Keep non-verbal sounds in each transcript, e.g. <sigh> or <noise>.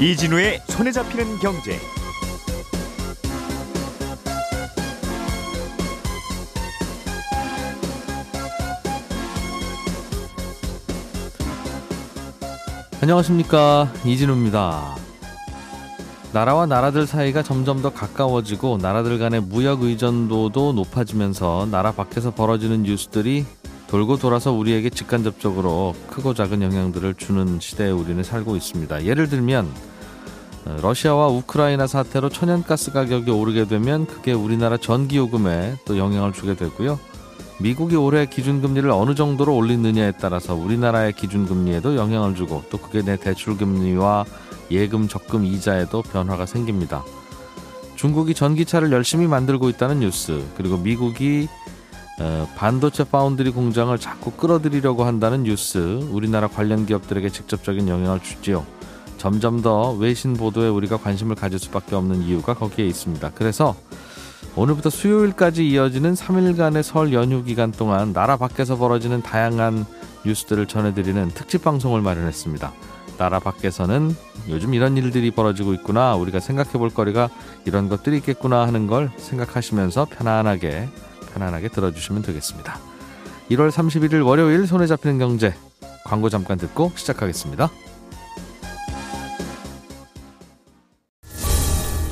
이진우의 손에 잡히는 경제. 안녕하십니까 이진우입니다. 나라와 나라들 사이가 점점 더 가까워지고 나라들 간의 무역 의존도도 높아지면서 나라 밖에서 벌어지는 뉴스들이 돌고 돌아서 우리에게 직간접적으로 크고 작은 영향들을 주는 시대에 우리는 살고 있습니다. 예를 들면 어, 러시아와 우크라이나 사태로 천연가스 가격이 오르게 되면 그게 우리나라 전기요금에 또 영향을 주게 되고요. 미국이 올해 기준금리를 어느 정도로 올리느냐에 따라서 우리나라의 기준금리에도 영향을 주고 또 그게 내 대출금리와 예금 적금 이자에도 변화가 생깁니다. 중국이 전기차를 열심히 만들고 있다는 뉴스 그리고 미국이 어, 반도체 파운드리 공장을 자꾸 끌어들이려고 한다는 뉴스 우리나라 관련 기업들에게 직접적인 영향을 주지요. 점점 더 외신 보도에 우리가 관심을 가질 수밖에 없는 이유가 거기에 있습니다. 그래서 오늘부터 수요일까지 이어지는 3일간의 설 연휴 기간 동안 나라 밖에서 벌어지는 다양한 뉴스들을 전해드리는 특집 방송을 마련했습니다. 나라 밖에서는 요즘 이런 일들이 벌어지고 있구나, 우리가 생각해 볼 거리가 이런 것들이 있겠구나 하는 걸 생각하시면서 편안하게, 편안하게 들어주시면 되겠습니다. 1월 31일 월요일 손에 잡히는 경제 광고 잠깐 듣고 시작하겠습니다.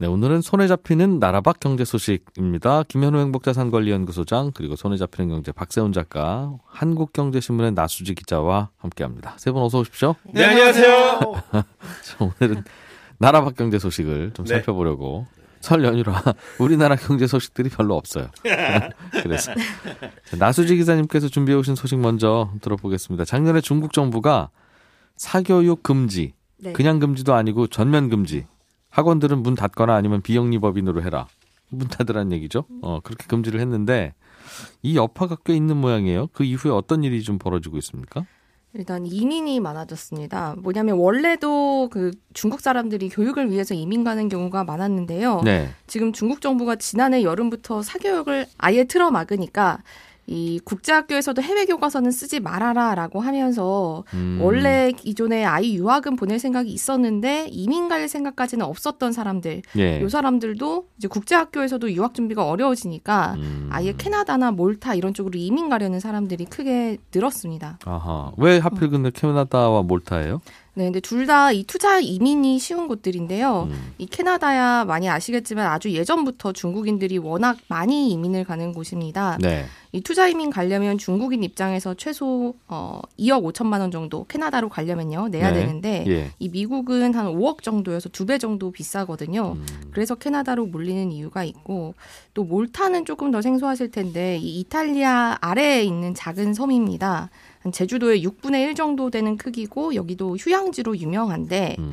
네, 오늘은 손에 잡히는 나라 밖 경제 소식입니다. 김현우 행복자산관리연구소장 그리고 손에 잡히는 경제 박세훈 작가, 한국경제신문의 나수지 기자와 함께합니다. 세 분 어서 오십시오. 네, 안녕하세요. <laughs> 자, 오늘은 나라 밖 경제 소식을 좀 네. 살펴보려고 설 연휴라 우리나라 경제 소식들이 별로 없어요. <laughs> 그래서 자, 나수지 기자님께서 준비해 오신 소식 먼저 들어보겠습니다. 작년에 중국 정부가 사교육 금지, 네. 그냥 금지도 아니고 전면 금지. 학원들은 문 닫거나 아니면 비영리 법인으로 해라. 문 닫으라는 얘기죠. 어, 그렇게 금지를 했는데 이 여파가 꽤 있는 모양이에요. 그 이후에 어떤 일이 좀 벌어지고 있습니까? 일단 이민이 많아졌습니다. 뭐냐면 원래도 그 중국 사람들이 교육을 위해서 이민 가는 경우가 많았는데요. 네. 지금 중국 정부가 지난해 여름부터 사교육을 아예 틀어 막으니까 이 국제학교에서도 해외 교과서는 쓰지 말아라라고 하면서 음, 원래 기존에 아이 유학은 보낼 생각이 있었는데 이민 갈 생각까지는 없었던 사람들, 예. 요 사람들도 이제 국제학교에서도 유학 준비가 어려워지니까 음. 아예 캐나다나 몰타 이런 쪽으로 이민 가려는 사람들이 크게 늘었습니다. 아하. 왜 하필 근데 캐나다와 몰타예요? 네, 근데 둘 다 이 투자 이민이 쉬운 곳들인데요. 음. 이 캐나다야 많이 아시겠지만 아주 예전부터 중국인들이 워낙 많이 이민을 가는 곳입니다. 네. 이 투자 이민 가려면 중국인 입장에서 최소 어 2억 5천만 원 정도 캐나다로 가려면요 내야 네. 되는데 예. 이 미국은 한 5억 정도여서 두 배 정도 비싸거든요. 음. 그래서 캐나다로 몰리는 이유가 있고 또 몰타는 조금 더 생소하실 텐데 이 이탈리아 아래에 있는 작은 섬입니다. 한 제주도의 6분의 1 정도 되는 크기고 여기도 휴양지로 유명한데 음.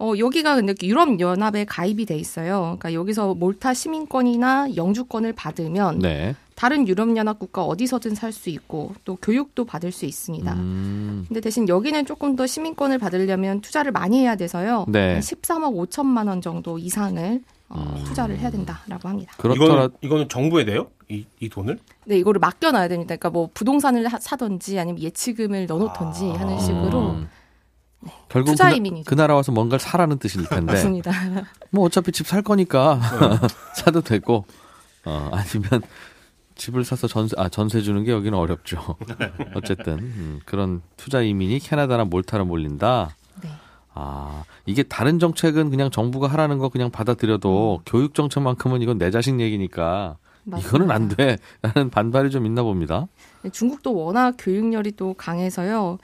어 여기가 근데 유럽 연합에 가입이 돼 있어요. 그러니까 여기서 몰타 시민권이나 영주권을 받으면 네. 다른 유럽 연합 국가 어디서든 살 수 있고 또 교육도 받을 수 있습니다. 음. 근데 대신 여기는 조금 더 시민권을 받으려면 투자를 많이 해야 돼서요. 네. 한 13억 5천만 원 정도 이상을 어, 음. 투자를 해야 된다라고 합니다. 그렇더라 이거는, 이거는 정부에 내요? 이, 이 돈을? 네, 이거를 맡겨놔야 됩니다. 그러니까 뭐 부동산을 하- 사든지 아니면 예치금을 넣어놓던지 아. 하는 식으로 음. 결국 투자 그, 나- 이민이죠. 그 나라 와서 뭔가를 사라는 뜻일 <laughs> 텐데 맞습니다. 뭐 어차피 집 살 거니까 <laughs> 사도 되고 어, 아니면 집을 사서 전세 아 전세 주는 게 여기는 어렵죠. <laughs> 어쨌든 음, 그런 투자 이민이 캐나다나 몰타로 몰린다. 네. 아 이게 다른 정책은 그냥 정부가 하라는 거 그냥 받아들여도 교육 정책만큼은 이건 내 자식 얘기니까 이거는 안 돼 라는 <laughs> 반발이 좀 있나 봅니다. 네, 중국도 워낙 교육열이 또 강해서요.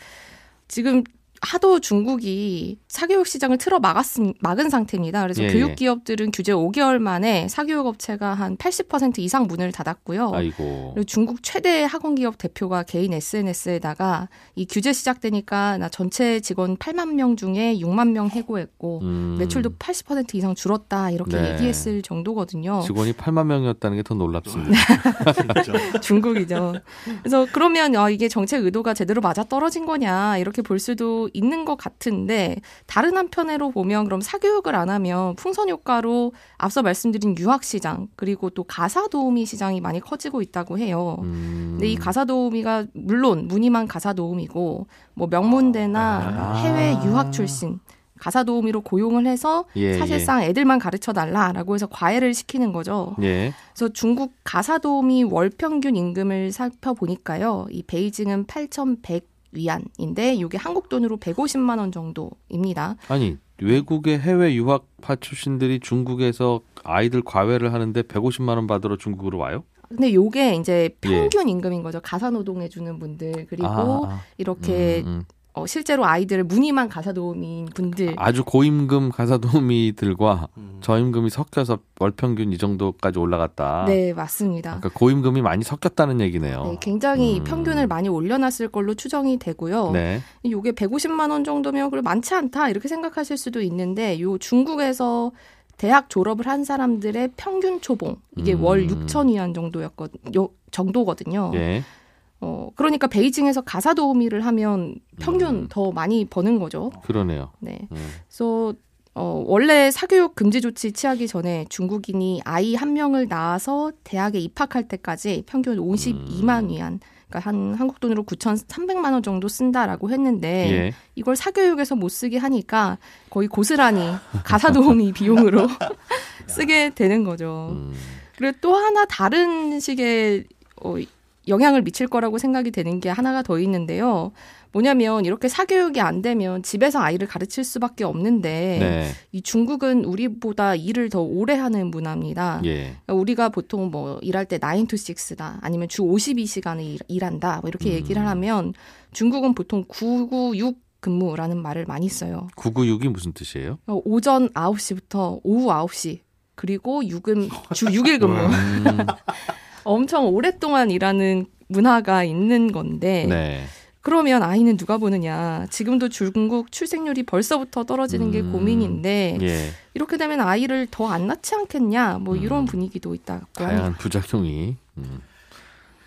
지금 하도 중국이 사교육 시장을 틀어 막았음, 막은 상태입니다. 그래서 예, 교육 예. 기업들은 규제 5개월 만에 사교육 업체가 한 80% 이상 문을 닫았고요. 아이고. 그리고 중국 최대 학원 기업 대표가 개인 SNS에다가 이 규제 시작되니까 나 전체 직원 8만 명 중에 6만 명 해고했고 음, 매출도 80% 이상 줄었다 이렇게 네. 얘기했을 정도거든요. 직원이 8만 명이었다는 게 더 놀랍습니다. <laughs> 중국이죠. 그래서 그러면 어, 이게 정책 의도가 제대로 맞아 떨어진 거냐 이렇게 볼 수도 있는 것 같은데 다른 한편으로 보면 그럼 사교육을 안 하면 풍선 효과로 앞서 말씀드린 유학 시장 그리고 또 가사 도우미 시장이 많이 커지고 있다고 해요. 음, 근데 이 가사 도우미가 물론 무늬만 가사 도우미고 뭐 명문대나 아. 해외 유학 출신 가사 도우미로 고용을 해서 예, 사실상 애들만 가르쳐 달라라고 해서 과외를 시키는 거죠. 예. 그래서 중국 가사 도우미 월 평균 임금을 살펴보니까요. 이 베이징은 8,100 위안인데 이게 한국 돈으로 150만 원 정도입니다. 아니 외국의 해외 유학파 출신들이 중국에서 아이들 과외를 하는데 150만 원 받으러 중국으로 와요? 근데 요게 이제 예. 평균 임금인 거죠. 가사 노동해 주는 분들 그리고 아, 아. 이렇게 음, 음. 어, 실제로 아이들을 무늬만 가사 도우미인 분들 아주 고임금 가사도우미들과 음. 저임금이 섞여서 월 평균 이 정도까지 올라갔다. 네, 맞습니다. 그러니까 고임금이 많이 섞였다는 얘기네요. 네, 굉장히 음. 평균을 많이 올려놨을 걸로 추정이 되고요. 네. 요게 150만 원 정도면 그래 많지 않다 이렇게 생각하실 수도 있는데 요 중국에서 대학 졸업을 한 사람들의 평균 초봉 이게 음. 월 6천 위안 정도였거든 요 정도거든요. 예. 어 그러니까 베이징에서 가사 도우미를 하면 평균 음. 더 많이 버는 거죠. 그러네요. 네. 음. 그래서 어, 원래 사교육 금지 조치 취하기 전에 중국인이 아이 한 명을 낳아서 대학에 입학할 때까지 평균 52만 위안, 그러니까 한 한국 돈으로 9,300만 원 정도 쓴다라고 했는데 예. 이걸 사교육에서 못 쓰게 하니까 거의 고스란히 가사 도우미 <laughs> 비용으로 <laughs> 쓰게 되는 거죠. 음. 그리고 또 하나 다른 식의 어, 영향을 미칠 거라고 생각이 되는 게 하나가 더 있는데요. 뭐냐면 이렇게 사교육이 안 되면 집에서 아이를 가르칠 수밖에 없는데 네. 이 중국은 우리보다 일을 더 오래 하는 문화입니다. 예. 그러니까 우리가 보통 뭐 일할 때 9 to 6다 아니면 주 52시간을 일, 한다뭐 이렇게 음. 얘기를 하면 중국은 보통 996 근무라는 말을 많이 써요. 996이 무슨 뜻이에요? 어, 오전 9시부터 오후 9시 그리고 6은 주 6일 근무. 음, <laughs> 엄청 오랫동안 일하는 문화가 있는 건데 네. 그러면 아이는 누가 보느냐. 지금도 중국 출생률이 벌써부터 떨어지는 게 음. 고민인데 예. 이렇게 되면 아이를 더 안 낳지 않겠냐. 뭐 이런 음. 분위기도 있다고 다양한 합니다. 부작용이 음,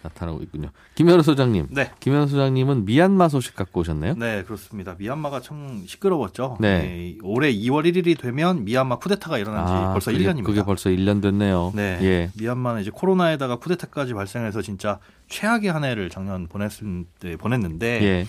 나타나고 있군요. 김현우 소장님. 네. 김현우 소장님은 미얀마 소식 갖고 오셨네요. 네, 그렇습니다. 미얀마가 참 시끄러웠죠. 네. 올해 2월 1일이 되면 미얀마 쿠데타가 일어난 지 벌써 그게, 1년입니다. 그게 벌써 1년 됐네요. 네. 예. 미얀마는 이제 코로나에다가 쿠데타까지 발생해서 진짜 최악의 한 해를 작년 보냈을 때 보냈는데 예.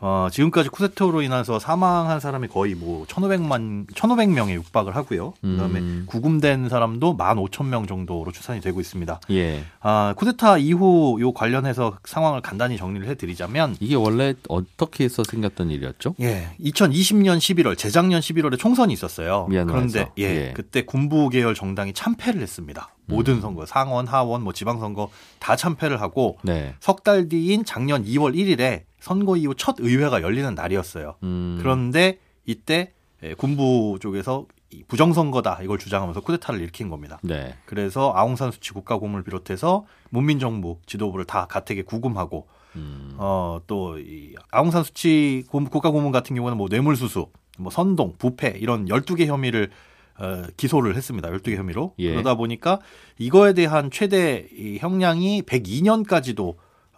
어, 지금까지 쿠데타로 인해서 사망한 사람이 거의 뭐 1,500만 1,500명에 육박을 하고요. 그다음에 음. 구금된 사람도 15,000명 정도로 추산이 되고 있습니다. 예. 아, 쿠데타 이후 요 관련해서 상황을 간단히 정리를 해 드리자면 이게 원래 어떻게 해서 생겼던 일이었죠? 예, 2020년 11월, 재작년 11월에 총선이 있었어요. 미얀마에서. 그런데 예, 예. 그때 군부 계열 정당이 참패를 했습니다. 음. 모든 선거, 상원, 하원, 뭐 지방선거 다 참패를 하고 네. 석달 뒤인 작년 2월 1일에 선거 이후 첫 의회가 열리는 날이었어요. 음. 그런데 이때 예, 군부 쪽에서 이 부정선거다 이걸 주장하면서 쿠데타를 일으킨 겁니다. 네. 그래서 아웅산 수치 국가고문을 비롯해서 문민정부 지도부를 다 가택에 구금하고 음. 어, 또, 이, 아웅산 수치 고- 국가고문 같은 경우는 뭐 뇌물수수, 뭐 선동, 부패, 이런 12개 혐의를 어, 기소를 했습니다. 12개 혐의로. 예. 그러다 보니까 이거에 대한 최대 이 형량이 102년까지도 어,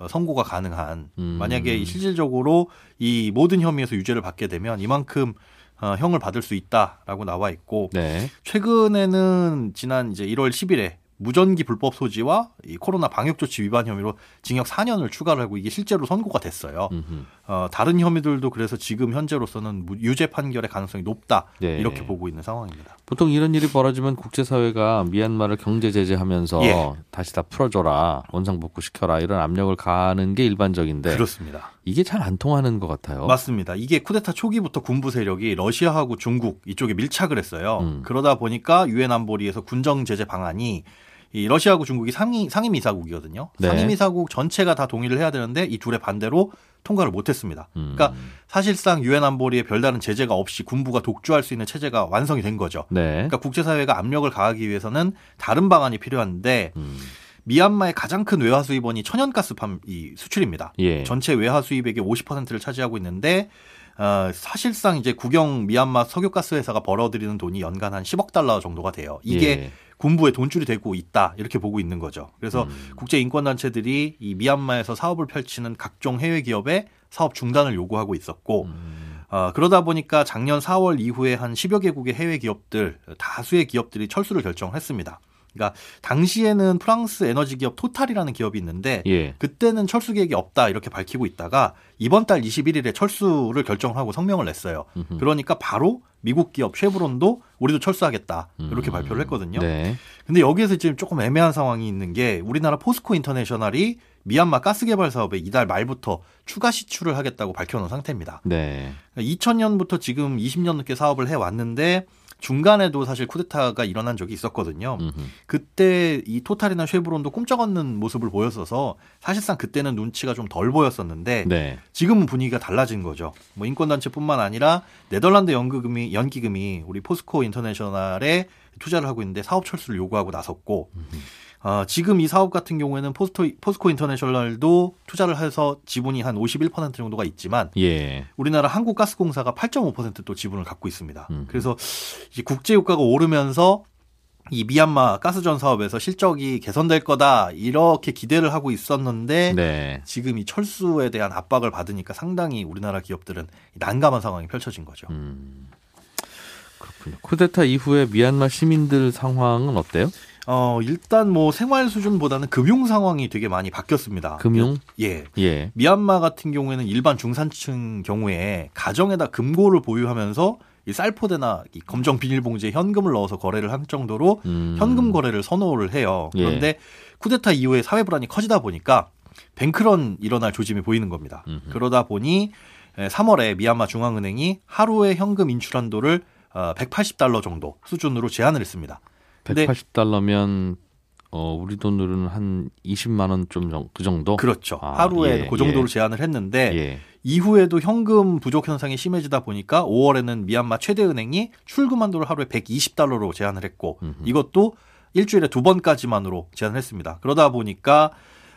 선고가 가능한 음. 만약에 이 실질적으로 이 모든 혐의에서 유죄를 받게 되면 이만큼 어, 형을 받을 수 있다라고 나와 있고 네. 최근에는 지난 이제 1월 10일에 무전기 불법 소지와 이 코로나 방역 조치 위반 혐의로 징역 4년을 추가를 하고 이게 실제로 선고가 됐어요. 음흠. 어, 다른 혐의들도 그래서 지금 현재로서는 무- 유죄 판결의 가능성이 높다 네. 이렇게 보고 있는 상황입니다. 보통 이런 일이 벌어지면 국제사회가 미얀마를 경제 제재하면서 예. 다시 다 풀어줘라, 원상복구 시켜라 이런 압력을 가하는 게 일반적인데 그렇습니다. 이게 잘 안 통하는 것 같아요. 맞습니다. 이게 쿠데타 초기부터 군부 세력이 러시아하고 중국 이쪽에 밀착을 했어요. 음. 그러다 보니까 유엔 안보리에서 군정 제재 방안이 이 러시아하고 중국이 상임 상임 이사국이거든요. 네. 상임 이사국 전체가 다 동의를 해야 되는데 이 둘의 반대로 통과를 못했습니다. 음. 그러니까 사실상 유엔 안보리에 별다른 제재가 없이 군부가 독주할 수 있는 체제가 완성이 된 거죠. 네. 그러니까 국제사회가 압력을 가하기 위해서는 다른 방안이 필요한데 음. 미얀마의 가장 큰 외화 수입원이 천연가스 팜 이 수출입니다. 예. 전체 외화 수입액의 50%를 차지하고 있는데 어, 사실상 이제 국영 미얀마 석유가스 회사가 벌어들이는 돈이 연간 한 10억 달러 정도가 돼요. 이게 예. 군부에 돈줄이 되고 있다 이렇게 보고 있는 거죠. 그래서 음. 국제 인권 단체들이 이 미얀마에서 사업을 펼치는 각종 해외 기업의 사업 중단을 요구하고 있었고 음. 어, 그러다 보니까 작년 4월 이후에 한 10여 개국의 해외 기업들 다수의 기업들이 철수를 결정을 했습니다. 그러니까 당시에는 프랑스 에너지 기업 토탈이라는 기업이 있는데 예. 그때는 철수 계획이 없다 이렇게 밝히고 있다가 이번 달 21일에 철수를 결정하고 성명을 냈어요. 음흠. 그러니까 바로 미국 기업 쉐브론도 우리도 철수하겠다 이렇게 음. 발표를 했거든요. 네. 근데 여기에서 지금 조금 애매한 상황이 있는 게 우리나라 포스코 인터내셔널이 미얀마 가스 개발 사업에 이달 말부터 추가 시출을 하겠다고 밝혀놓은 상태입니다. 네. 2000년부터 지금 20년 넘게 사업을 해 왔는데 중간에도 사실 쿠데타가 일어난 적이 있었거든요. 음흠. 그때 이 토탈이나 쉐브론도 꿈쩍없는 모습을 보였어서 사실상 그때는 눈치가 좀 덜 보였었는데 네. 지금은 분위기가 달라진 거죠. 뭐 인권단체뿐만 아니라 네덜란드 연기금이 연기금이 우리 포스코 인터내셔널에 투자를 하고 있는데 사업 철수를 요구하고 나섰고 어, 지금 이 사업 같은 경우에는 포스토, 포스코 인터내셔널도 투자를 해서 지분이 한 51% 정도가 있지만 예. 우리나라 한국가스공사가 8.5%또 지분을 갖고 있습니다. 음. 그래서 이제 국제 유가가 오르면서 이 미얀마 가스전 사업에서 실적이 개선될 거다 이렇게 기대를 하고 있었는데 네. 지금 이 철수에 대한 압박을 받으니까 상당히 우리나라 기업들은 난감한 상황이 펼쳐진 거죠. 음. 그렇군요. 쿠데타 이후에 미얀마 시민들 상황은 어때요? 어, 일단 뭐 생활 수준보다는 금융 상황이 되게 많이 바뀌었습니다. 금융? 예. 예. 미얀마 같은 경우에는 일반 중산층 경우에 가정에다 금고를 보유하면서 이 쌀포대나 이 검정 비닐봉지에 현금을 넣어서 거래를 한 정도로 음. 현금 거래를 선호를 해요. 예. 그런데 쿠데타 이후에 사회 불안이 커지다 보니까 뱅크런 일어날 조짐이 보이는 겁니다. 음흠. 그러다 보니 3월에 미얀마 중앙은행이 하루의 현금 인출 한도를 180달러 정도 수준으로 제한을 했습니다. 근데 180달러면 어 우리 돈으로는 한 20만 원 좀 그 정도? 그렇죠. 아, 하루에 예, 그 정도로 예. 제한을 했는데 예. 이후에도 현금 부족 현상이 심해지다 보니까 5월에는 미얀마 최대 은행이 출금 한도를 하루에 120달러로 제한을 했고 음흠. 이것도 일주일에 두 번까지만으로 제한을 했습니다. 그러다 보니까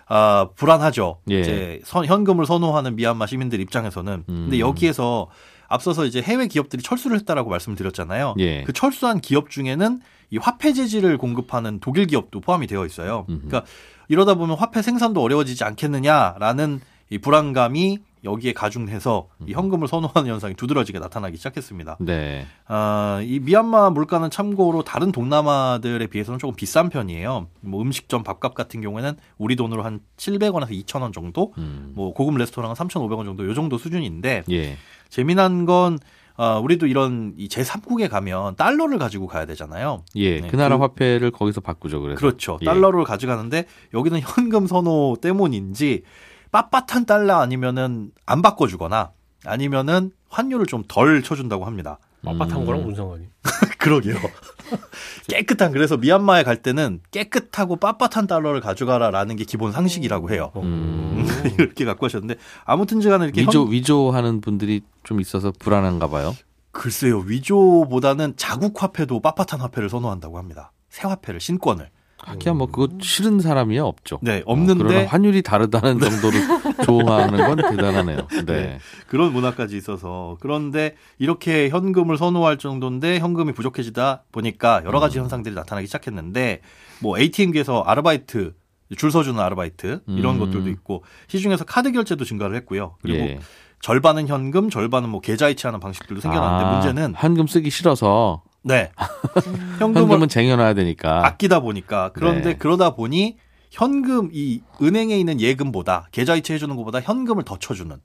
아 불안하죠. 예. 이제 선- 현금을 선호하는 미얀마 시민들 입장에서는 근데 음. 여기에서 앞서서 이제 해외 기업들이 철수를 했다라고 말씀드렸잖아요. 예. 그 철수한 기업 중에는 이 화폐 재질을 공급하는 독일 기업도 포함이 되어 있어요. 음흠. 그러니까 이러다 보면 화폐 생산도 어려워지지 않겠느냐라는 이 불안감이 여기에 가중해서 음. 이 현금을 선호하는 현상이 두드러지게 나타나기 시작했습니다. 네. 아, 이 미얀마 물가는 참고로 다른 동남아들에 비해서는 조금 비싼 편이에요. 뭐 음식점 밥값 같은 경우에는 우리 돈으로 한 700원에서 2,000원 정도, 음. 뭐 고급 레스토랑은 3,500원 정도 요 정도 수준인데 예. 재미난 건 아, 우리도 이런 이 제3국에 가면 달러를 가지고 가야 되잖아요. 예. 네, 그 나라 그- 화폐를 거기서 바꾸죠. 그래서. 그렇죠. 예. 달러를 가져가는데 여기는 <laughs> 현금 선호 때문인지 빳빳한 달러 아니면은 안 바꿔주거나 아니면은 환율을 좀 덜 쳐준다고 합니다. 빳빳한 음. 거랑 무슨 상관이? <laughs> 그러게요. <laughs> 깨끗한 그래서 미얀마에 갈 때는 깨끗하고 빳빳한 달러를 가져가라라는 게 기본 상식이라고 해요. 음. <laughs> 이렇게 갖고 하셨는데 아무튼지간에 이렇게 위조 현- 위조하는 분들이 좀 있어서 불안한가 봐요. 글쎄요 위조보다는 자국 화폐도 빳빳한 화폐를 선호한다고 합니다. 새 화폐를 신권을. 하기야 뭐 그거 싫은 사람이 없죠. 네 어, 없는데 그러나 환율이 다르다는 정도로 <laughs> 조응하는 건 대단하네요. 네. 네. 그런 문화까지 있어서 그런데 이렇게 현금을 선호할 정도인데 현금이 부족해지다 보니까 여러 음. 가지 현상들이 나타나기 시작했는데 뭐 ATM기에서 아르바이트 줄 서주는 아르바이트 이런 음. 것들도 있고 시중에서 카드 결제도 증가를 했고요. 그리고 예. 절반은 현금, 절반은 뭐 계좌 이체하는 방식들도 생겨났는데 아, 문제는 현금 쓰기 싫어서 네 <laughs> 현금을 현금은 쟁여놔야 되니까. 아끼다 보니까 그런데 네. 그러다 보니 현금 이 은행에 있는 예금보다 계좌 이체 해주는 것보다 현금을 더 쳐주는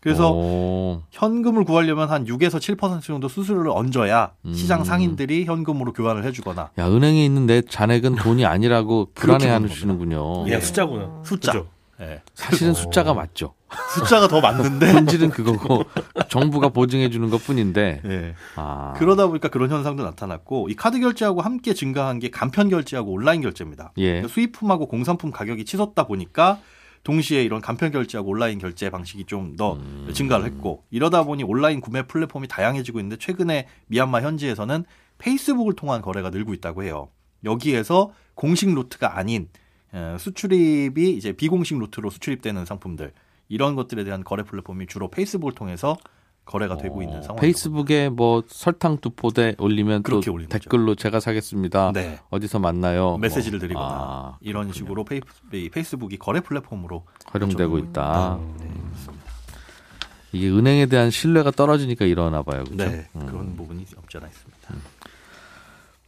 그래서 오, 현금을 구하려면 한 6에서 7% 정도 수수료를 얹어야 음. 시장 상인들이 현금으로 교환을 해주거나 야 은행에 있는 내 잔액은 돈이 아니라고 불안해하시는군요. 그냥 숫자구나. 숫자. 그죠? 예. 사실은 어. 숫자가 맞죠. <laughs> 숫자가 더 맞는데 본질은 그거고 정부가 보증해 주는 것 뿐인데. 예. 아. 그러다 보니까 그런 현상도 나타났고 이 카드 결제하고 함께 증가한 게 간편 결제하고 온라인 결제입니다. 예. 그러니까 수입품하고 공산품 가격이 치솟다 보니까 동시에 이런 간편 결제하고 온라인 결제 방식이 좀더 증가를 했고 이러다 보니 온라인 구매 플랫폼이 다양해지고 있는데 최근에 미얀마 현지에서는 페이스북을 통한 거래가 늘고 있다고 해요. 여기에서 공식 루트가 아닌 어, 수출입이 이제 비공식 루트로 수출입되는 상품들 이런 것들에 대한 거래 플랫폼이 주로 페이스북을 통해서 거래가 되고 있는 상황. 어, 페이스북에 뭐 설탕 두 포대 올리면 또 그렇게 거죠. 댓글로 제가 사겠습니다. 네. 어디서 만나요? 메시지를 뭐. 드리거나 아, 이런 식으로 페이, 이 페이스북이 거래 플랫폼으로 활용되고. 있다. 네, 그렇습니다. 이게 은행에 대한 신뢰가 떨어지니까 일어나 봐요. 그렇죠? 네, 그런 부분이 없지 않아 있습니다.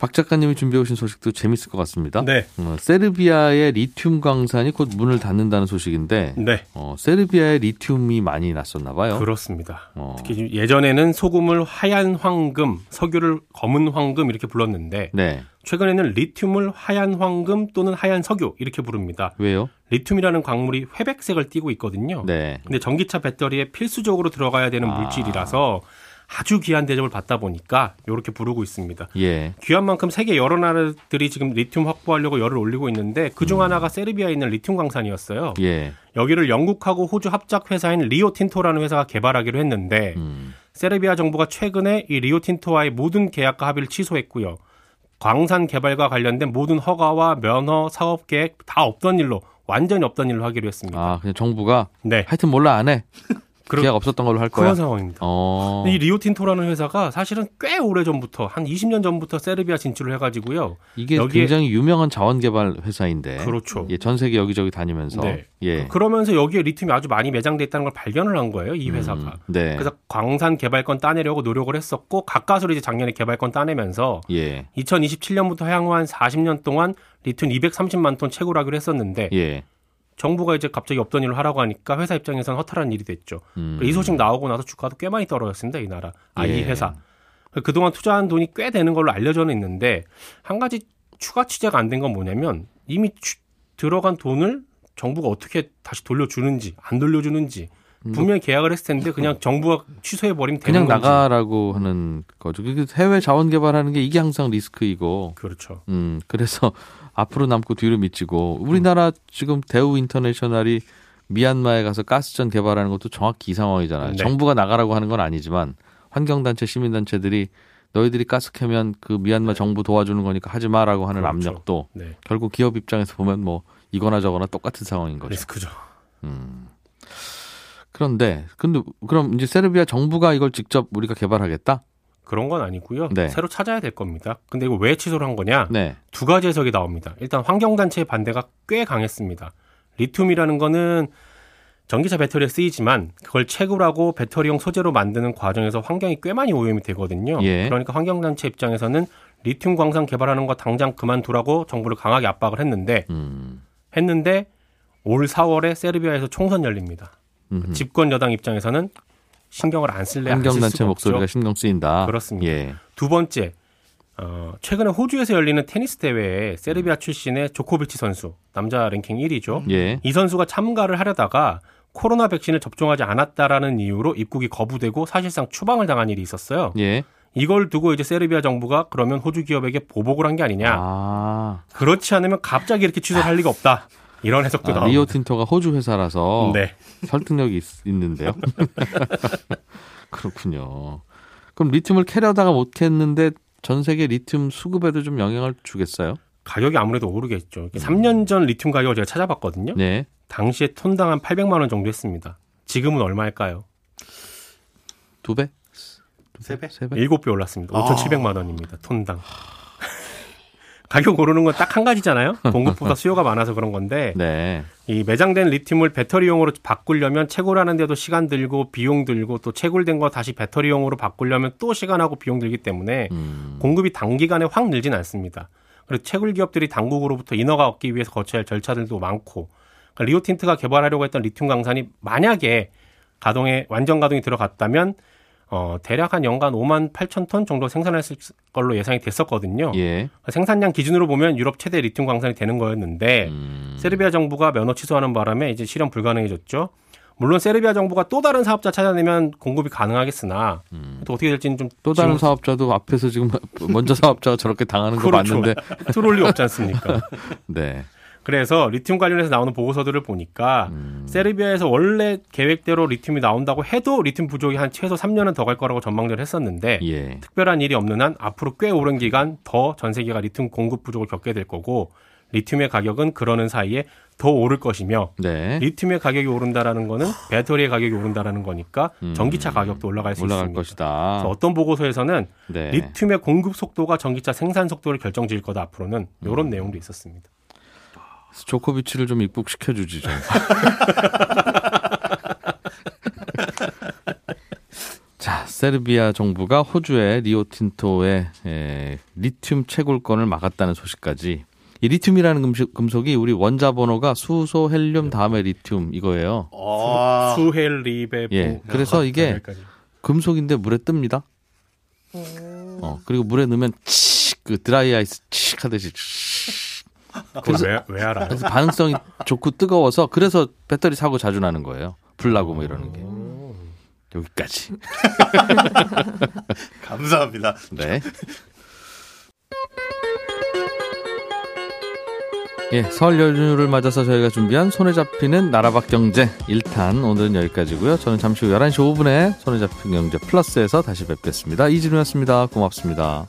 박 작가님이 준비해 오신 소식도 재밌을 것 같습니다. 네. 어, 세르비아의 리튬 광산이 곧 문을 닫는다는 소식인데 네. 어, 세르비아에 리튬이 많이 났었나 봐요. 그렇습니다. 어, 특히 예전에는 소금을 하얀 황금, 석유를 검은 황금 이렇게 불렀는데 네. 최근에는 리튬을 하얀 황금 또는 하얀 석유 이렇게 부릅니다. 왜요? 리튬이라는 광물이 회백색을 띠고 있거든요. 네. 근데 전기차 배터리에 필수적으로 들어가야 되는 아. 물질이라서 아주 귀한 대접을 받다 보니까 이렇게 부르고 있습니다. 예. 귀한 만큼 세계 여러 나라들이 지금 리튬 확보하려고 열을 올리고 있는데 그중 하나가 세르비아에 있는 리튬 광산이었어요. 예. 여기를 영국하고 호주 합작 회사인 리오틴토라는 회사가 개발하기로 했는데 음. 세르비아 정부가 최근에 이 리오틴토와의 모든 계약과 합의를 취소했고요. 광산 개발과 관련된 모든 허가와 면허, 사업 계획 다 없던 일로 완전히 없던 일로 하기로 했습니다. 아, 그냥 정부가 네, 하여튼 몰라 안 해. 계약 없었던 걸로 할 거야. 그런 상황입니다. 어. 이 리오틴토라는 회사가 사실은 꽤 오래 전부터 한 20년 전부터 세르비아 진출을 해가지고요. 이게 굉장히 유명한 자원 개발 회사인데. 그렇죠. 예, 전 세계 여기저기 다니면서. 네. 예. 그러면서 여기에 리튬이 아주 많이 매장돼 있다는 걸 발견을 한 거예요. 이 회사가. 음, 네. 그래서 광산 개발권 따내려고 노력을 했었고 가까스로 이제 작년에 개발권 따내면서 예. 2027년부터 향후 한 40년 동안 리튬 230만 톤 채굴하기로 했었는데 예. 정부가 이제 갑자기 없던 일을 하라고 하니까 회사 입장에서는 허탈한 일이 됐죠. 음. 이 소식 나오고 나서 주가도 꽤 많이 떨어졌습니다. 이 나라. 아, 이 예. 회사. 그동안 투자한 돈이 꽤 되는 걸로 알려져는 있는데 한 가지 추가 취재가 안 된 건 뭐냐면 이미 취- 들어간 돈을 정부가 어떻게 다시 돌려주는지 안 돌려주는지 분명히 계약을 했을 텐데 그냥 정부가 취소해 버리면 되는 음. 그냥 건지. 나가라고 하는 거죠. 그 해외 자원 개발하는 게 이게 항상 리스크이고. 그렇죠. 음, 그래서 앞으로 남고 뒤로 미치고 우리나라 지금 대우 인터내셔널이 미얀마에 가서 가스전 개발하는 것도 정확히 이 상황이잖아요. 네. 정부가 나가라고 하는 건 아니지만 환경단체, 시민단체들이 너희들이 가스 캐면 그 미얀마 정부 도와주는 거니까 하지 마라고 하는 그렇죠. 압력도 네. 결국 기업 입장에서 보면 뭐 이거나 저거나 똑같은 상황인 거죠. 리스크죠. 그런데 근데 그럼 이제 세르비아 정부가 이걸 직접 우리가 개발하겠다? 그런 건 아니고요. 네. 새로 찾아야 될 겁니다. 근데 이거 왜 취소를 한 거냐? 네. 두 가지 해석이 나옵니다. 일단 환경단체의 반대가 꽤 강했습니다. 리튬이라는 거는 전기차 배터리에 쓰이지만 그걸 채굴하고 배터리용 소재로 만드는 과정에서 환경이 꽤 많이 오염이 되거든요. 예. 그러니까 환경단체 입장에서는 리튬 광산 개발하는 거 당장 그만두라고 정부를 강하게 압박을 했는데 음. 했는데 올 4월에 세르비아에서 총선 열립니다. 음흠. 집권 여당 입장에서는 신경을 안 쓸래 환경단체 목소리가 없죠. 신경 쓰인다. 그렇습니다. 예. 두 번째, 어, 최근에 호주에서 열리는 테니스 대회에 세르비아 출신의 조코비치 선수, 남자 랭킹 1위죠. 예. 이 선수가 참가를 하려다가 코로나 백신을 접종하지 않았다라는 이유로 입국이 거부되고 사실상 추방을 당한 일이 있었어요. 예. 이걸 두고 이제 세르비아 정부가 그러면 호주 기업에게 보복을 한 게 아니냐. 아. 그렇지 않으면 갑자기 이렇게 취소를 할 리가 없다. 이런 해석도 아, 나옵니다. 리오 틴토가 호주 회사라서 네. 설득력이 있, 있는데요. <laughs> 그렇군요. 그럼 리튬을 캐려다가 못 캤는데 전 세계 리튬 수급에도 좀 영향을 주겠어요? 가격이 아무래도 오르겠죠. 3년 전 리튬 가격을 제가 찾아봤거든요. 네. 당시에 톤당 한 800만 원 정도 했습니다. 지금은 얼마일까요? 두 배? 세 배? 세 배? 일곱 배 올랐습니다. 아. 5,700만 원입니다. 톤당. 가격 오르는 건 딱 한 가지잖아요. <laughs> 공급보다 수요가 많아서 그런 건데 네. 이 매장된 리튬을 배터리용으로 바꾸려면 채굴하는데도 시간 들고 비용 들고 또 채굴된 거 다시 배터리용으로 바꾸려면 또 시간하고 비용 들기 때문에 음. 공급이 단기간에 확 늘진 않습니다. 그리고 채굴 기업들이 당국으로부터 인허가 얻기 위해서 거쳐야 할 절차들도 많고 그러니까 리오틴토가 개발하려고 했던 리튬 광산이 만약에 가동에 완전 가동이 들어갔다면 어 대략 한 연간 5만 8천 톤 정도 생산했을 걸로 예상이 됐었거든요. 예. 생산량 기준으로 보면 유럽 최대 리튬 광산이 되는 거였는데 음. 세르비아 정부가 면허 취소하는 바람에 이제 실현 불가능해졌죠. 물론 세르비아 정부가 또 다른 사업자 찾아내면 공급이 가능하겠으나 또 어떻게 될지는 좀 음. 또 다른 사업자도 앞에서 지금 <laughs> 먼저 사업자가 저렇게 당하는 거 그렇죠. 봤는데 들어올 리 없지 않습니까? <laughs> 네. 그래서 리튬 관련해서 나오는 보고서들을 보니까 음. 세르비아에서 원래 계획대로 리튬이 나온다고 해도 리튬 부족이 한 최소 3년은 더 갈 거라고 전망을 했었는데 예. 특별한 일이 없는 한 앞으로 꽤 오랜 기간 더 전 세계가 리튬 공급 부족을 겪게 될 거고 리튬의 가격은 그러는 사이에 더 오를 것이며 네. 리튬의 가격이 오른다라는 거는 배터리의 가격이 오른다라는 거니까 음. 전기차 가격도 올라갈 수 올라갈 있습니다. 것이다. 그래서 어떤 보고서에서는 네. 리튬의 공급 속도가 전기차 생산 속도를 결정지을 거다 앞으로는 이런 음. 내용도 있었습니다. 조코비치를 좀 입국시켜 주지 좀. <laughs> 자, 세르비아 정부가 호주의 리오틴토의 에, 리튬 채굴권을 막았다는 소식까지. 이 리튬이라는 금속, 금속이 우리 원자 번호가 수소, 헬륨 다음에 리튬 이거예요. 아, 수 헬리베 예, 그래서 이게 여기까지. 금속인데 물에 뜹니다. 어, 그리고 물에 넣으면 칙, 그 드라이 아이스 칙 하듯이 칙. 그걸 왜, 왜 알아요? 그래서 반응성이 좋고 뜨거워서 그래서 배터리 사고 자주 나는 거예요. 불 나고 뭐 이러는 게. 여기까지. <laughs> 감사합니다. 네. 예, 설 연휴를 맞아서 저희가 준비한 손에 잡히는 나라밖 경제 1탄 오늘은 여기까지고요. 저는 잠시 후 11시 5분에 손에 잡히는 경제 플러스에서 다시 뵙겠습니다. 이진우였습니다. 고맙습니다.